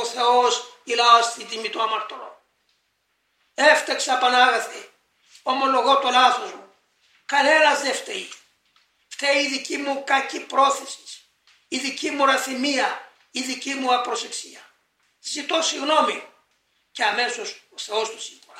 ο Θεός ηλάω στην τιμή του αμαρτωλό. Έφταξα Πανάγαθε, ομολογώ το λάθος μου. Κανένας δεν φταίει. Φταίει η δική μου κακή πρόθεση, η δική μου ραθυμία, η δική μου απροσεξία. Ζητώ συγγνώμη και αμέσως ο Θεός του σίγουρα.